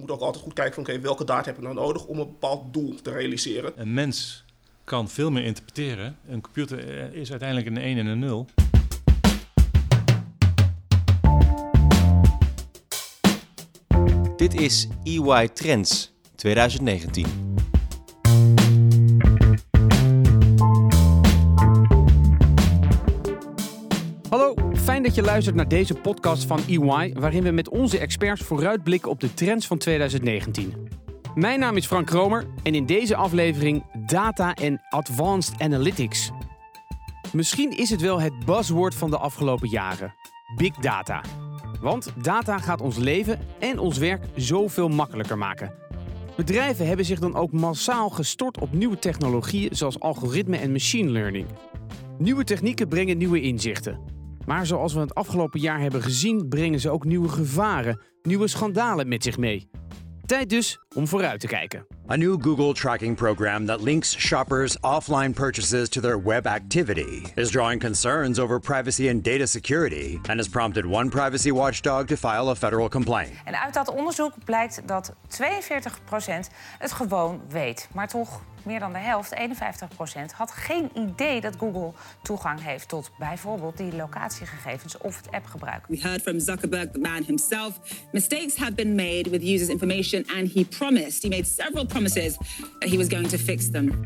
moet ook altijd goed kijken van oké, welke data heb ik nou nodig om een bepaald doel te realiseren. Een mens kan veel meer interpreteren. Een computer eh, is uiteindelijk een 1 en een 0. Dit is EY Trends 2019. Dat je luistert naar deze podcast van EY, waarin we met onze experts vooruitblikken op de trends van 2019. Mijn naam is Frank Kromer en in deze aflevering data en advanced analytics. Misschien is het wel het buzzword van de afgelopen jaren: big data. Want data gaat ons leven en ons werk zoveel makkelijker maken. Bedrijven hebben zich dan ook massaal gestort op nieuwe technologieën zoals algoritme en machine learning. Nieuwe technieken brengen nieuwe inzichten. Maar zoals we het afgelopen jaar hebben gezien, brengen ze ook nieuwe gevaren, nieuwe schandalen met zich mee. Tijd dus om vooruit te kijken. A new Google tracking program that links shoppers' offline purchases to their web activity is drawing concerns over privacy and data security and has prompted one privacy watchdog to file a federal complaint. En uit dat onderzoek blijkt dat 42% het gewoon weet. Maar toch meer dan de helft, 51%, had geen idee dat Google toegang heeft tot bijvoorbeeld die locatiegegevens of het appgebruik. We heard from Zuckerberg, the man himself. Mistakes have been made with users' information, and he promised, he made several promises that he was going to fix them.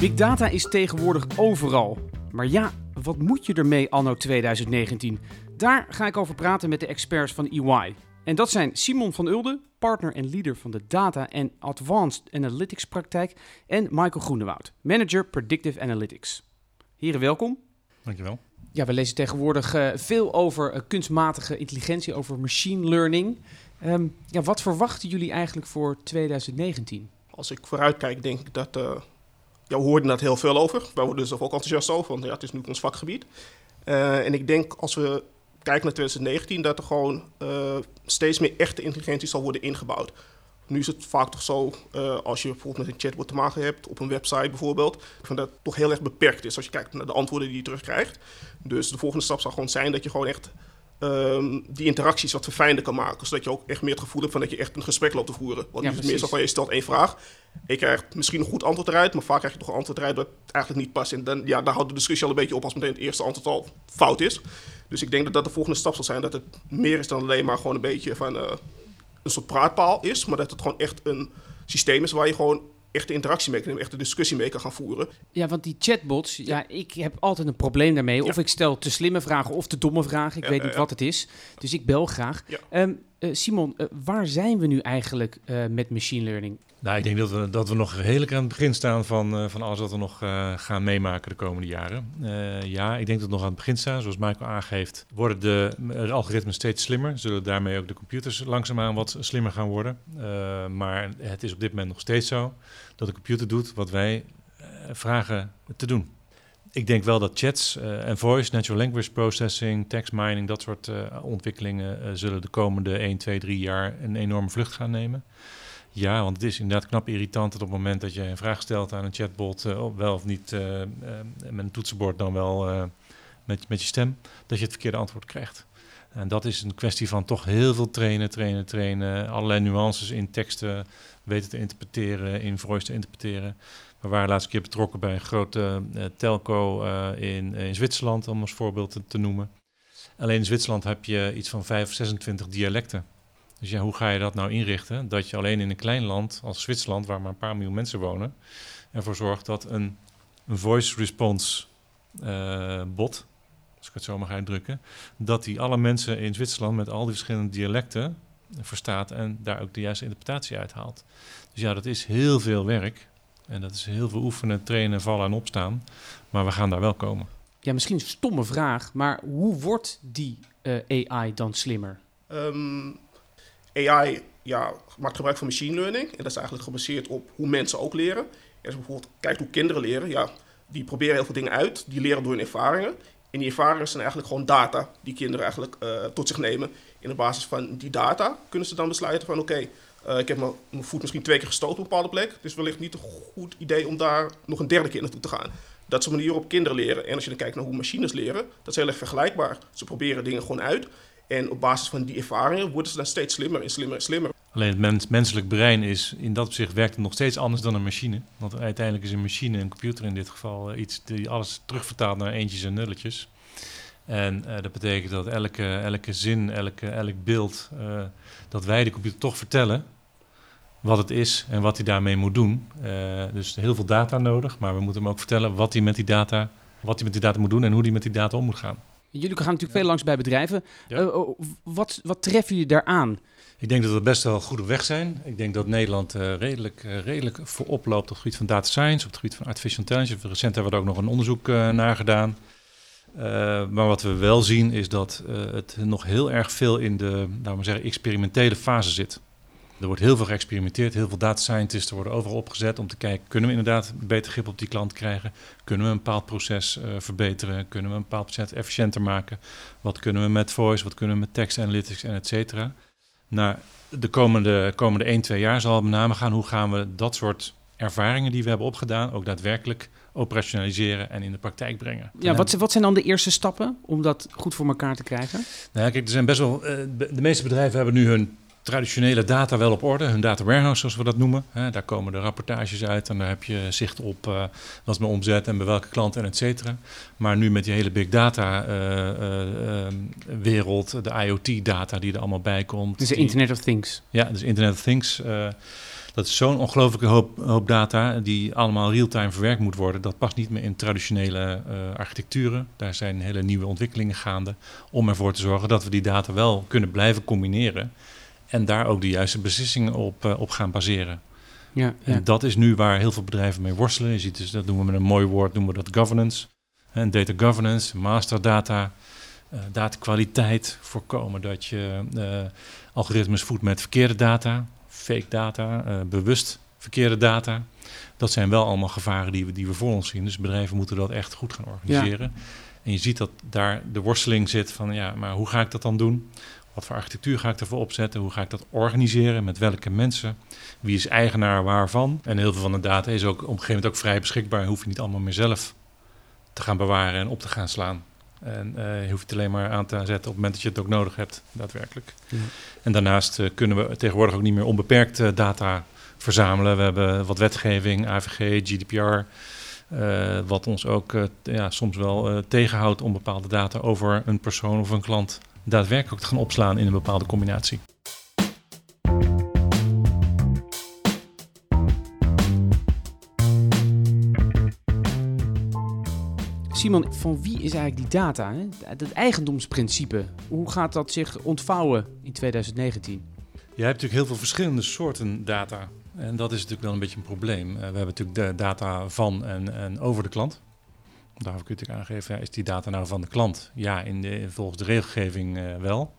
Big data is tegenwoordig overal. Maar ja, wat moet je ermee anno 2019? Daar ga ik over praten met de experts van EY. En dat zijn Simon van Ulde, partner en leader van de Data en Advanced Analytics praktijk, en Michael Groenewoud, manager Predictive Analytics. Heren, welkom. Dankjewel. Ja, we lezen tegenwoordig uh, veel over uh, kunstmatige intelligentie, over machine learning. Um, ja, wat verwachten jullie eigenlijk voor 2019? Als ik vooruit kijk, denk ik dat... Uh, ja, we hoorden daar heel veel over. Wij worden er zelf ook enthousiast over, want ja, het is nu ons vakgebied. en ik denk als we kijken naar 2019, dat er gewoon steeds meer echte intelligentie zal worden ingebouwd. Nu is het vaak toch zo, uh, als je bijvoorbeeld met een chatbot te maken hebt, op een website bijvoorbeeld, dat het toch heel erg beperkt is als je kijkt naar de antwoorden die je terugkrijgt. Dus de volgende stap zal gewoon zijn dat je gewoon echt um, die interacties wat verfijnder kan maken. Zodat je ook echt meer het gevoel hebt van dat je echt een gesprek loopt te voeren. Want ja, het meestal van je stelt één vraag, je krijgt misschien een goed antwoord eruit, maar vaak krijg je toch een antwoord eruit dat eigenlijk niet past. En dan, ja, dan houdt de discussie al een beetje op als meteen het eerste antwoord al fout is. Dus ik denk dat dat de volgende stap zal zijn, dat het meer is dan alleen maar gewoon een beetje van... Uh, een soort praatpaal is, maar dat het gewoon echt een systeem is waar je gewoon echt de interactie mee kan nemen, echt de discussie mee kan gaan voeren. Ja, want die chatbots, ja, ik heb altijd een probleem daarmee. Of ik stel te slimme vragen of te domme vragen. Ik weet niet wat het is. Dus ik bel graag. Um, uh, Simon, uh, waar zijn we nu eigenlijk uh, met machine learning? Nou, ik denk dat we, dat we nog redelijk aan het begin staan van, van alles wat we nog gaan meemaken de komende jaren. Ja, ik denk dat we nog aan het begin staan. Zoals Michael aangeeft, worden de, de algoritmes steeds slimmer. Zullen daarmee ook de computers langzaamaan wat slimmer gaan worden. maar het is op dit moment nog steeds zo dat de computer doet wat wij vragen te doen. Ik denk wel dat chats en voice, natural language processing, text mining, dat soort ontwikkelingen zullen de komende 1, 2, 3 jaar een enorme vlucht gaan nemen. Ja, want het is inderdaad knap irritant dat op het moment dat je een vraag stelt aan een chatbot, wel of niet met een toetsenbord, dan wel met, met je stem, dat je het verkeerde antwoord krijgt. En dat is een kwestie van toch heel veel trainen, trainen, trainen. Allerlei nuances in teksten weten te interpreteren, in voice te interpreteren. We waren laatst een keer betrokken bij een grote telco in, in Zwitserland, om als voorbeeld te, noemen. Alleen in Zwitserland heb je iets van 5 of 26 dialecten. Dus ja, hoe ga je dat nou inrichten? Dat je alleen in een klein land als Zwitserland, waar maar een paar miljoen mensen wonen, ervoor zorgt dat een, een voice response bot, als ik het zo mag uitdrukken, dat die alle mensen in Zwitserland met al die verschillende dialecten verstaat en daar ook de juiste interpretatie uithaalt. Dus ja, dat is heel veel werk. En dat is heel veel oefenen, trainen, vallen en opstaan. Maar we gaan daar wel komen. Ja, misschien een stomme vraag, maar hoe wordt die uh, AI dan slimmer? Um, AI ja, maakt gebruik van machine learning. En dat is eigenlijk gebaseerd op hoe mensen ook leren. Als je bijvoorbeeld kijkt hoe kinderen leren, ja, die proberen heel veel dingen uit. Die leren door hun ervaringen. En die ervaringen zijn eigenlijk gewoon data die kinderen eigenlijk uh, tot zich nemen. En op basis van die data kunnen ze dan besluiten van oké, okay, uh, ik heb mijn voet misschien twee keer gestoten op een bepaalde plek. Is wellicht niet een goed idee om daar nog een derde keer naartoe te gaan. Dat is een manier waarop kinderen leren. En als je dan kijkt naar hoe machines leren, dat is heel erg vergelijkbaar. Ze proberen dingen gewoon uit. En op basis van die ervaringen worden ze dan steeds slimmer en slimmer en slimmer. Alleen het mens, menselijk brein is in dat opzicht werkt het nog steeds anders dan een machine. Want uiteindelijk is een machine, een computer in dit geval, eh, iets die alles terugvertaalt naar eentjes en nulletjes. En uh, dat betekent dat elke, elke zin, elke, elk beeld, dat wij de computer toch vertellen wat het is en wat hij daarmee moet doen. Uh, dus heel veel data nodig, maar we moeten hem ook vertellen wat hij met die data, wat hij met die data moet doen en hoe hij met die data om moet gaan. Jullie gaan natuurlijk veel langs bij bedrijven. Ja. Uh, wat, wat treffen jullie daaraan? Ik denk dat we best wel goed op weg zijn. Ik denk dat Nederland uh, redelijk, uh, redelijk voorop loopt op het gebied van data science, op het gebied van artificial intelligence. Recent hebben we er ook nog een onderzoek naar gedaan. maar wat we wel zien is dat het nog heel erg veel in de laten we zeggen, experimentele fase zit. Er wordt heel veel geëxperimenteerd, heel veel data scientists worden overal opgezet om te kijken, kunnen we inderdaad beter grip op die klant krijgen? Kunnen we een bepaald proces uh, verbeteren? Kunnen we een bepaald proces efficiënter maken? Wat kunnen we met voice, wat kunnen we met text analytics en et cetera? Nou, de komende, komende 1, 2 jaar zal het met name gaan, hoe gaan we dat soort ervaringen die we hebben opgedaan ook daadwerkelijk operationaliseren en in de praktijk brengen. Ja, wat, wat zijn dan de eerste stappen om dat goed voor elkaar te krijgen? Nou, kijk, er zijn best wel. Uh, de meeste bedrijven hebben nu hun traditionele data wel op orde, hun data warehouse zoals we dat noemen. Hè, daar komen de rapportages uit en daar heb je zicht op uh, wat is mijn omzet en bij welke klanten en et cetera. Maar nu met die hele big data uh, uh, wereld, de IoT data die er allemaal bij komt. Dus de Internet of Things. Ja, dus Internet of Things. dat is zo'n ongelooflijke hoop, hoop, data die allemaal real-time verwerkt moet worden. Dat past niet meer in traditionele architecturen. Daar zijn hele nieuwe ontwikkelingen gaande om ervoor te zorgen dat we die data wel kunnen blijven combineren. En daar ook de juiste beslissingen op, uh, op gaan baseren. Ja, ja, En dat is nu waar heel veel bedrijven mee worstelen. Je ziet dus, dat noemen we met een mooi woord, noemen we dat governance. En data governance, master data, uh, datakwaliteit. Voorkomen dat je uh, algoritmes voedt met verkeerde data, fake data, bewust verkeerde data. Dat zijn wel allemaal gevaren die we, die we voor ons zien. Dus bedrijven moeten dat echt goed gaan organiseren. Ja. En je ziet dat daar de worsteling zit van, ja, maar hoe ga ik dat dan doen? Wat voor architectuur ga ik ervoor opzetten? Hoe ga ik dat organiseren? Met welke mensen? Wie is eigenaar waarvan? En heel veel van de data is ook op een gegeven moment ook vrij beschikbaar. Hoef je niet allemaal meer zelf te gaan bewaren en op te gaan slaan. En uh, je hoeft het alleen maar aan te zetten op het moment dat je het ook nodig hebt, daadwerkelijk. Ja. En daarnaast uh, kunnen we tegenwoordig ook niet meer onbeperkt uh, data verzamelen. We hebben wat wetgeving, AVG, GDPR. wat ons ook ja, soms wel tegenhoudt om bepaalde data over een persoon of een klant daadwerkelijk te gaan opslaan in een bepaalde combinatie. Simon, van wie is eigenlijk die data? Hè? Het eigendomsprincipe, hoe gaat dat zich ontvouwen in 2019? Je hebt natuurlijk heel veel verschillende soorten data. En dat is natuurlijk wel een beetje een probleem. Uh, we hebben natuurlijk de data van en, en over de klant. Daarvoor kun je natuurlijk aangeven, is die data nou van de klant? Ja, in de, volgens de regelgeving uh, wel.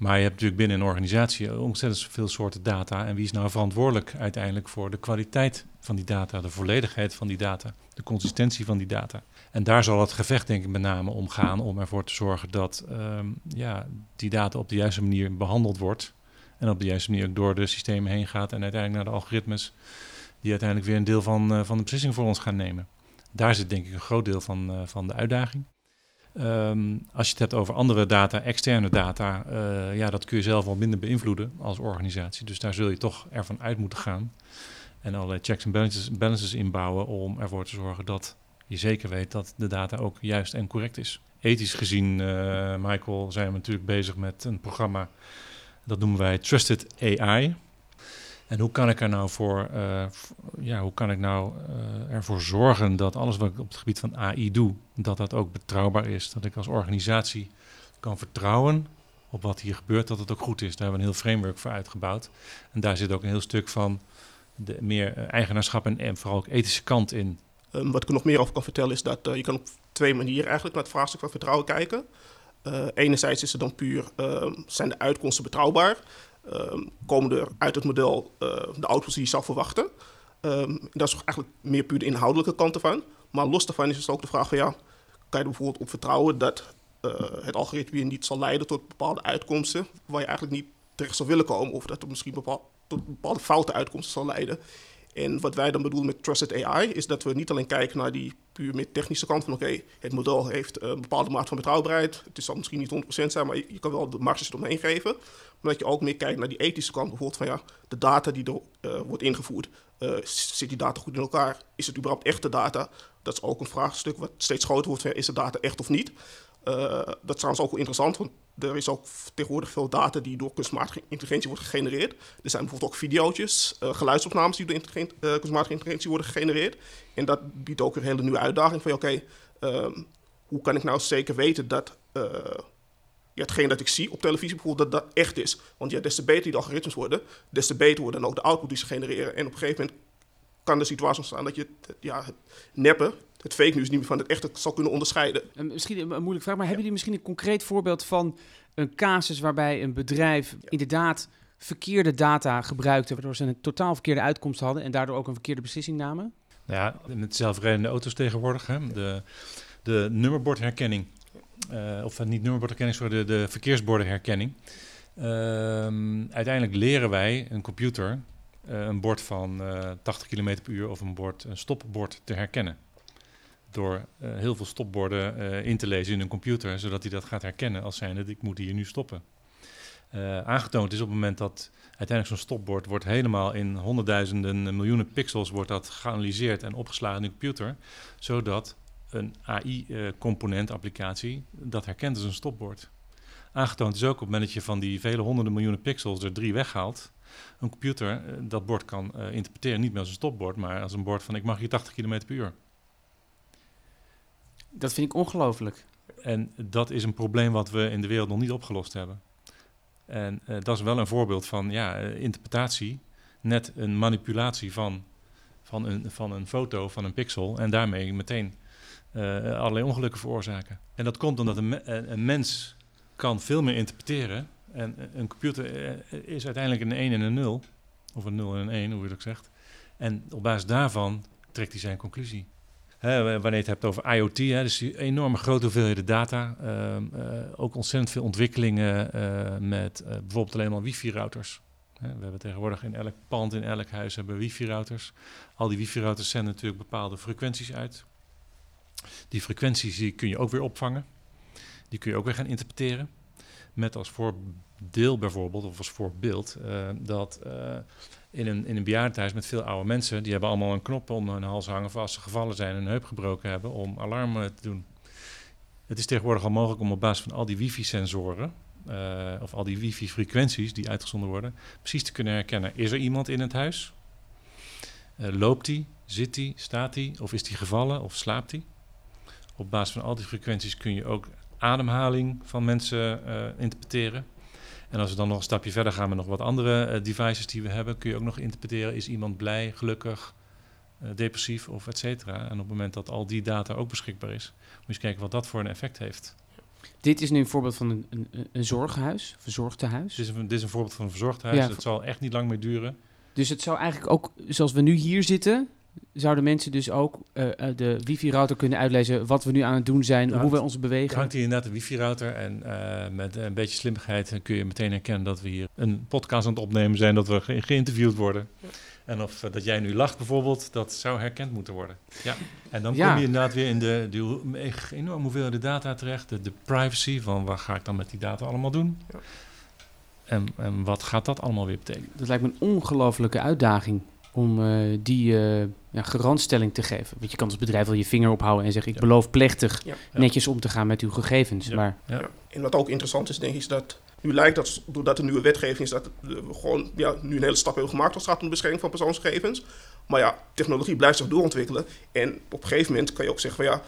Maar je hebt natuurlijk binnen een organisatie ontzettend veel soorten data. En wie is nou verantwoordelijk uiteindelijk voor de kwaliteit van die data, de volledigheid van die data, de consistentie van die data? En daar zal het gevecht denk ik met name om gaan om ervoor te zorgen dat um, ja, die data op de juiste manier behandeld wordt. En op de juiste manier ook door de systemen heen gaat en uiteindelijk naar de algoritmes die uiteindelijk weer een deel van, uh, van de beslissing voor ons gaan nemen. Daar zit denk ik een groot deel van, uh, van de uitdaging. Um, als je het hebt over andere data, externe data, uh, ja, dat kun je zelf wel minder beïnvloeden als organisatie. Dus daar zul je toch ervan uit moeten gaan. En allerlei checks en balances, balances inbouwen om ervoor te zorgen dat je zeker weet dat de data ook juist en correct is. Ethisch gezien, uh, Michael, zijn we natuurlijk bezig met een programma, dat noemen wij Trusted AI. En hoe kan ik er nou voor, uh, ja, hoe kan ik nou uh, ervoor zorgen dat alles wat ik op het gebied van AI doe, dat dat ook betrouwbaar is. Dat ik als organisatie kan vertrouwen op wat hier gebeurt, dat het ook goed is. Daar hebben we een heel framework voor uitgebouwd. En daar zit ook een heel stuk van de meer uh, eigenaarschap en, en, vooral ook ethische kant in. Um, wat ik er nog meer over kan vertellen is dat je kan op twee manieren eigenlijk naar het vraagstuk van vertrouwen kijken. enerzijds is het dan puur, ehm, zijn de uitkomsten betrouwbaar? Um, komen er uit het model uh, de outputs die je zou verwachten. Um, dat is eigenlijk meer puur de inhoudelijke kant ervan. Maar los daarvan is het ook de vraag van ja, kan je er bijvoorbeeld op vertrouwen dat uh, het algoritme niet zal leiden tot bepaalde uitkomsten waar je eigenlijk niet terecht zou willen komen. Of dat het misschien bepaal, tot bepaalde foute uitkomsten zal leiden. En wat wij dan bedoelen met Trusted AI is dat we niet alleen kijken naar die puur meer technische kant van oké, het model heeft een bepaalde mate van betrouwbaarheid. Het zal misschien niet 100% zijn, maar je, kan wel de marges eromheen geven. Maar dat je ook meer kijkt naar die ethische kant, bijvoorbeeld van ja, de data die er eh, wordt ingevoerd, eh, zit die data goed in elkaar? Is het überhaupt echte data? Dat is ook een vraagstuk wat steeds groter wordt. Is de data echt of niet? Dat is trouwens ook wel interessant, er is ook tegenwoordig veel data die door kunstmatige intelligentie wordt gegenereerd. Er zijn bijvoorbeeld ook video's, uh, geluidsopnames die door uh, kunstmatige intelligentie worden gegenereerd. En dat biedt ook een hele nieuwe uitdaging van, oké, um, hoe kan ik nou zeker weten dat ja, hetgeen dat ik zie op televisie bijvoorbeeld, dat dat echt is. Want ja, des te beter die algoritmes worden, des te beter worden dan ook de output die ze genereren. En op een gegeven moment kan de situatie ontstaan dat je ja, het neppen, het fake news niet meer van het echte zal kunnen onderscheiden. En misschien een, moeilijke vraag, maar hebben jullie misschien een concreet voorbeeld van een casus waarbij een bedrijf ja. inderdaad verkeerde data gebruikte, waardoor ze een totaal verkeerde uitkomst hadden en daardoor ook een verkeerde beslissing namen? Nou ja, met zelfrijdende auto's tegenwoordig, hè, de, de nummerbordherkenning. Uh, of niet nummerbordherkenning, sorry, de, de verkeersbordenherkenning. Uh, uiteindelijk leren wij een computer uh, een bord van 80 km per uur of een, bord, een stopbord te herkennen. Door heel veel stopborden in te lezen in een computer, zodat hij dat gaat herkennen als zijnde, ik moet hier nu stoppen. aangetoond is op het moment dat uiteindelijk zo'n stopbord wordt helemaal in honderdduizenden, miljoenen pixels wordt dat geanalyseerd en opgeslagen in de computer, zodat een AI-component-applicatie dat herkent als een stopbord. Aangetoond is ook op het moment dat je van die vele honderden miljoenen pixels er drie weghaalt, een computer dat bord kan interpreteren niet meer als een stopbord, maar als een bord van ik mag hier 80 km per uur. Dat vind ik ongelooflijk. En dat is een probleem wat we in de wereld nog niet opgelost hebben. En uh, dat is wel een voorbeeld van ja, uh, interpretatie, net een manipulatie van, van, een, van een foto, van een pixel, en daarmee meteen uh, allerlei ongelukken veroorzaken. En dat komt omdat een, een, mens kan veel meer interpreteren. En een computer is uiteindelijk een 1 en een 0. Of een 0 en een 1, hoe je dat zegt. En op basis daarvan trekt hij zijn conclusie. Hè, wanneer je het hebt over IoT, hè, dus die enorme grote hoeveelheden data. Uh, uh, ook ontzettend veel ontwikkelingen uh, met bijvoorbeeld alleen maar wifi-routers. We hebben tegenwoordig in elk pand, in elk huis hebben wifi-routers. Al die wifi-routers zenden natuurlijk bepaalde frequenties uit. Die frequenties die kun je ook weer opvangen. Die kun je ook weer gaan interpreteren. Met als voordeel bijvoorbeeld, of als voorbeeld, dat in, een, in een bejaardenhuis met veel oude mensen, die hebben allemaal een knop om hun hals hangen voor als ze gevallen zijn en een heup gebroken hebben, om alarm te doen. Het is tegenwoordig al mogelijk om op basis van al die wifi-sensoren, uh, of al die wifi-frequenties die uitgezonden worden, precies te kunnen herkennen. Is er iemand in het huis? loopt hij? Zit hij? Staat hij? Of is hij gevallen? Of slaapt hij? Op basis van al die frequenties kun je ook ademhaling van mensen interpreteren. En als we dan nog een stapje verder gaan met nog wat andere uh, devices die we hebben, kun je ook nog interpreteren: is iemand blij, gelukkig, uh, depressief of et cetera. En op het moment dat al die data ook beschikbaar is, moet je eens kijken wat dat voor een effect heeft. Dit is nu een voorbeeld van een, een, een zorghuis, verzorgtehuis. Dit is, een, dit is een voorbeeld van een verzorgtehuis. Ja, het zal echt niet lang meer duren. Dus het zou eigenlijk ook, zoals we nu hier zitten, zouden mensen dus ook uh, de wifi-router kunnen uitlezen wat we nu aan het doen zijn, hoe we ons bewegen? hangt hier inderdaad een wifi-router en uh, met een beetje slimmigheid kun je meteen herkennen dat we hier een podcast aan het opnemen zijn, dat we ge geïnterviewd worden. Ja. En of uh, dat jij nu lacht bijvoorbeeld, dat zou herkend moeten worden. Ja. En dan ja. kom je inderdaad weer in de, de enorm hoeveelheid data terecht, de, de, privacy van wat ga ik dan met die data allemaal doen. Ja. En, en wat gaat dat allemaal weer betekenen? Dat lijkt me een ongelofelijke uitdaging om uh, die uh, ja, garantstelling te geven. Want je kan als bedrijf wel je vinger ophouden en zeggen... ik ja. beloof plechtig ja. netjes om te gaan met uw gegevens. Maar... En wat ook interessant is, denk ik, is dat... Nu lijkt dat, doordat er nieuwe wetgeving is... dat we gewoon ja, nu een hele stap hebben gemaakt... als het gaat om de bescherming van persoonsgegevens. Maar ja, technologie blijft zich doorontwikkelen. En op een gegeven moment kan je ook zeggen van ja...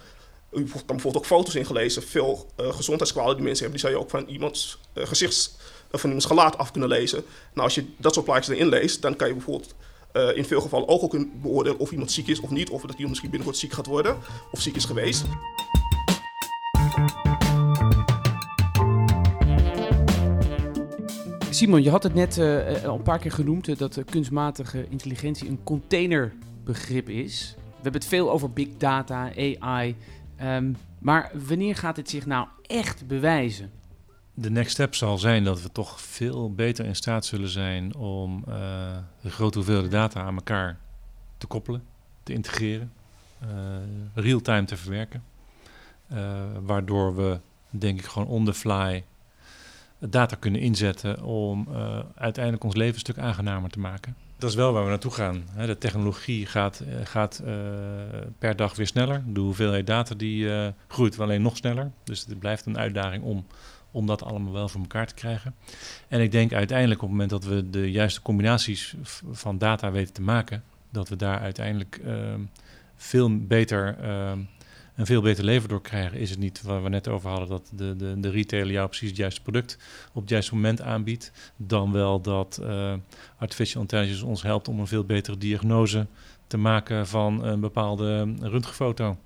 U kan bijvoorbeeld ook foto's ingelezen. Veel uh, gezondheidskwalen die mensen hebben... die zou je ook van iemands gezichts... van iemands gelaat af kunnen lezen. Nou, als je dat soort plaatjes erin leest... dan kan je bijvoorbeeld uh, in veel gevallen ook al kunnen beoordelen of iemand ziek is of niet. Of dat iemand misschien binnenkort ziek gaat worden of ziek is geweest. Simon, je had het net uh, al een paar keer genoemd uh, dat kunstmatige intelligentie een containerbegrip is. We hebben het veel over big data, AI. Um, maar wanneer gaat het zich nou echt bewijzen? De next step zal zijn dat we toch veel beter in staat zullen zijn om uh, de grote hoeveelheden data aan elkaar te koppelen, te integreren. real-time te verwerken. waardoor we, denk ik, gewoon on the fly data kunnen inzetten om uiteindelijk ons leven een stuk aangenamer te maken. Dat is wel waar we naartoe gaan. De technologie gaat, gaat per dag weer sneller. De hoeveelheid data die groeit alleen nog sneller. Dus het blijft een uitdaging om om dat allemaal wel voor elkaar te krijgen. En ik denk uiteindelijk op het moment dat we de juiste combinaties van data weten te maken, dat we daar uiteindelijk ehm, veel beter, uh, een veel beter leven door krijgen. Is het niet waar we net over hadden, dat de, de, de retailer jou precies het juiste product op het juiste moment aanbiedt, dan wel dat uh, artificial intelligence ons helpt om een veel betere diagnose te maken van een bepaalde röntgenfoto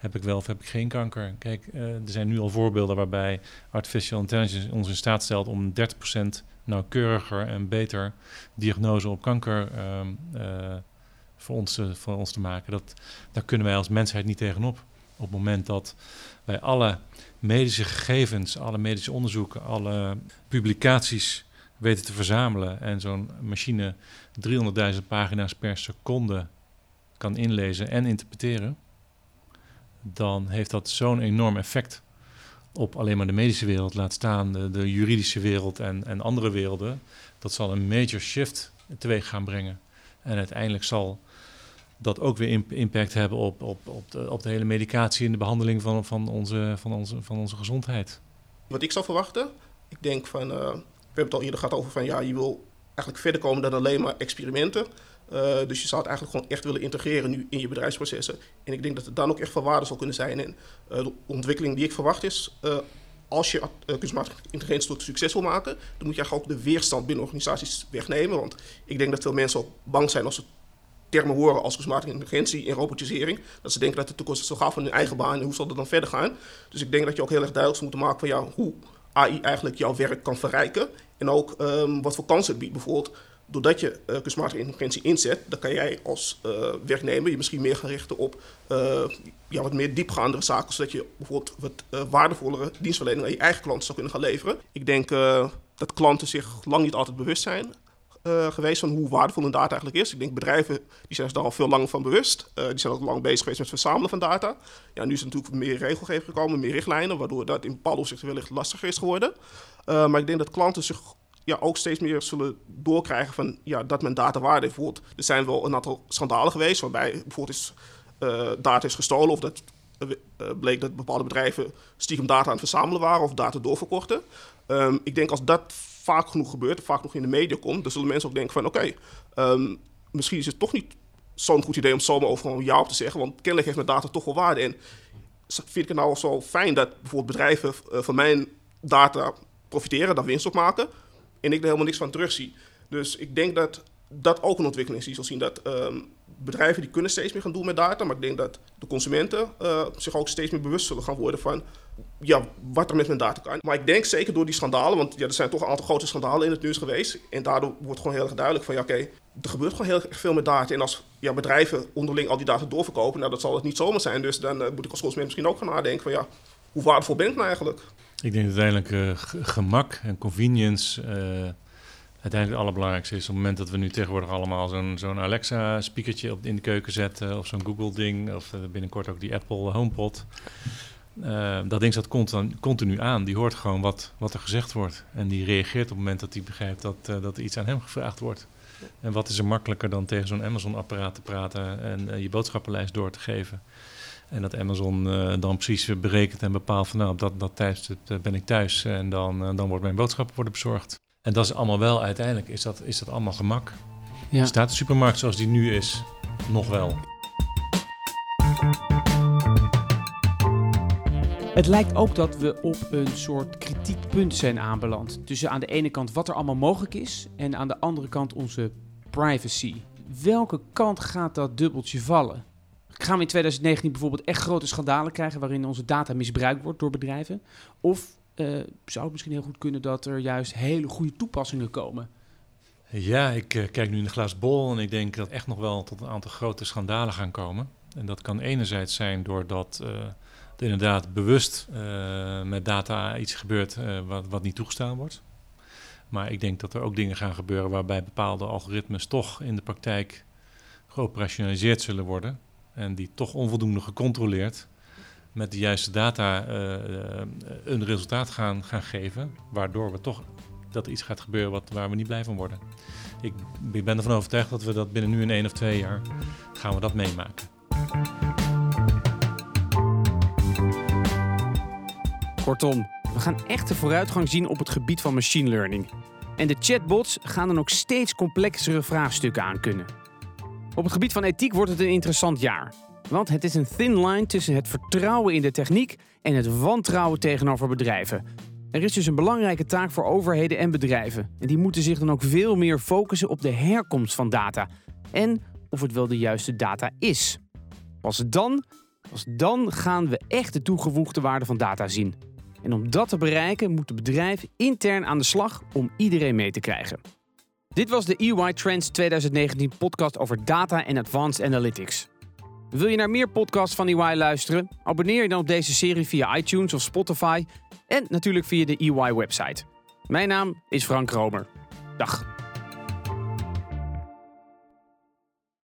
heb ik wel of heb ik geen kanker? Kijk, uh, er zijn nu al voorbeelden waarbij artificial intelligence ons in staat stelt om 30% nauwkeuriger en beter diagnose op kanker uh, voor, ons, uh, voor ons te maken. Dat, daar kunnen wij als mensheid niet tegenop. Op het moment dat wij alle medische gegevens, alle medische onderzoeken, alle publicaties weten te verzamelen en zo'n machine 300.000 pagina's per seconde kan inlezen en interpreteren dan heeft dat zo'n enorm effect op alleen maar de medische wereld, laat staan de, juridische wereld en, en andere werelden. Dat zal een major shift teweeg gaan brengen. En uiteindelijk zal dat ook weer impact hebben op, op, op, de, op de hele medicatie en de behandeling van, van, onze, van, onze, van onze gezondheid. Wat ik zou verwachten, ik denk van, uh, we hebben het al eerder gehad over van ja, je wil eigenlijk verder komen dan alleen maar experimenten. Uh, dus je zou het eigenlijk gewoon echt willen integreren nu in je bedrijfsprocessen. En ik denk dat het dan ook echt van waarde zal kunnen zijn. En uh, de ontwikkeling die ik verwacht is, uh, als je kunstmatige intelligentie tot succes wil maken, dan moet je eigenlijk ook de weerstand binnen organisaties wegnemen. Want ik denk dat veel mensen ook bang zijn als ze termen horen als kunstmatige intelligentie en robotisering. Dat ze denken dat de toekomst zal gaan van hun eigen baan en hoe zal dat dan verder gaan. Dus ik denk dat je ook heel erg duidelijk moet maken van ja, hoe AI eigenlijk jouw werk kan verrijken. En ook um, wat voor kansen het biedt. Bijvoorbeeld doordat je uh, kunstmatige intelligentie inzet, dan kan jij als uh, werknemer je misschien meer gaan richten op uh, ja, wat meer diepgaandere zaken, zodat je bijvoorbeeld wat waardevollere dienstverlening aan je eigen klanten zou kunnen gaan leveren. Ik denk dat klanten zich lang niet altijd bewust zijn geweest van hoe waardevol hun data eigenlijk is. Ik denk bedrijven die zijn daar al veel langer van bewust. die zijn al lang bezig geweest met het verzamelen van data. Ja, nu is er natuurlijk meer regelgeving gekomen, meer richtlijnen, waardoor dat in bepaalde opzichten wellicht lastiger is geworden. maar ik denk dat klanten zich ja, ook steeds meer zullen doorkrijgen van ja, dat men data waarde heeft. Er zijn wel een aantal schandalen geweest waarbij bijvoorbeeld is, uh, data is gestolen of dat uh, bleek dat bepaalde bedrijven stiekem data aan het verzamelen waren of data doorverkochten. Um, ik denk als dat vaak genoeg gebeurt, vaak nog in de media komt, dan zullen mensen ook denken van oké, um, misschien is het toch niet zo'n goed idee om zomaar overal ja op te zeggen, want kennelijk heeft mijn data toch wel waarde. En vind ik het nou zo fijn dat bijvoorbeeld bedrijven van mijn data profiteren, daar winst op maken en ik er helemaal niks van terugzie. Dus ik denk dat dat ook een ontwikkeling is die zal zien. Dat um, bedrijven die kunnen steeds meer gaan doen met data. Maar ik denk dat de consumenten uh, zich ook steeds meer bewust zullen gaan worden van ja, wat er met mijn data kan. Maar ik denk zeker door die schandalen, want ja, er zijn toch een aantal grote schandalen in het nieuws geweest. En daardoor wordt gewoon heel erg duidelijk van ja, oké, er gebeurt gewoon heel erg veel met data. En als ja, bedrijven onderling al die data doorverkopen, nou dat zal het niet zomaar zijn. Dus dan uh, moet ik als consument misschien ook gaan nadenken van ja, hoe waardevol ben ik nou eigenlijk? Ik denk dat uiteindelijk uh, gemak en convenience uh, uiteindelijk het allerbelangrijkste is. Op het moment dat we nu tegenwoordig allemaal zo'n zo'n Alexa-speakertje in de keuken zetten... of zo'n Google-ding, of uh, binnenkort ook die Apple HomePod... dat ding continu, continu aan. Die hoort gewoon wat, wat er gezegd wordt. En die reageert op het moment dat hij begrijpt dat, dat er iets aan hem gevraagd wordt. En wat is er makkelijker dan tegen zo'n Amazon-apparaat te praten... en je boodschappenlijst door te geven... En dat Amazon uh, dan precies berekent en bepaalt van nou, op dat, dat tijdstip uh, ben ik thuis en dan, uh, dan wordt mijn boodschappen worden bezorgd. En dat is allemaal wel, uiteindelijk is dat, is dat allemaal gemak. Ja. Staat de supermarkt zoals die nu is, nog wel. Het lijkt ook dat we op een soort kritiekpunt zijn aanbeland. Tussen aan de ene kant wat er allemaal mogelijk is en aan de andere kant onze privacy. Welke kant gaat dat dubbeltje vallen? Gaan we in 2019 bijvoorbeeld echt grote schandalen krijgen waarin onze data misbruikt wordt door bedrijven? Of uh, zou het misschien heel goed kunnen dat er juist hele goede toepassingen komen? Ja, ik uh, kijk nu in de glazen bol en ik denk dat echt nog wel tot een aantal grote schandalen gaan komen. En dat kan enerzijds zijn doordat uh, er inderdaad bewust met data iets gebeurt wat, wat niet toegestaan wordt. Maar ik denk dat er ook dingen gaan gebeuren waarbij bepaalde algoritmes toch in de praktijk geoperationaliseerd zullen worden. En die toch onvoldoende gecontroleerd met de juiste data uh, een resultaat gaan, gaan geven, waardoor we toch dat er iets gaat gebeuren wat, waar we niet blij van worden. Ik, ik ben ervan overtuigd dat we dat binnen nu in één of twee jaar gaan we dat meemaken. Kortom, we gaan echte vooruitgang zien op het gebied van machine learning. En de chatbots gaan dan ook steeds complexere vraagstukken aan kunnen. Op het gebied van ethiek wordt het een interessant jaar. Want het is een thin line tussen het vertrouwen in de techniek en het wantrouwen tegenover bedrijven. Er is dus een belangrijke taak voor overheden en bedrijven. En die moeten zich dan ook veel meer focussen op de herkomst van data. En of het wel de juiste data is. Pas dan, pas dan gaan we echt de toegevoegde waarde van data zien. En om dat te bereiken moet het bedrijf intern aan de slag om iedereen mee te krijgen. Dit was de EY Trends 2019 podcast over data en advanced analytics. Wil je naar meer podcasts van EY luisteren? Abonneer je dan op deze serie via iTunes of Spotify en natuurlijk via de EY website. Mijn naam is Frank Romer. Dag.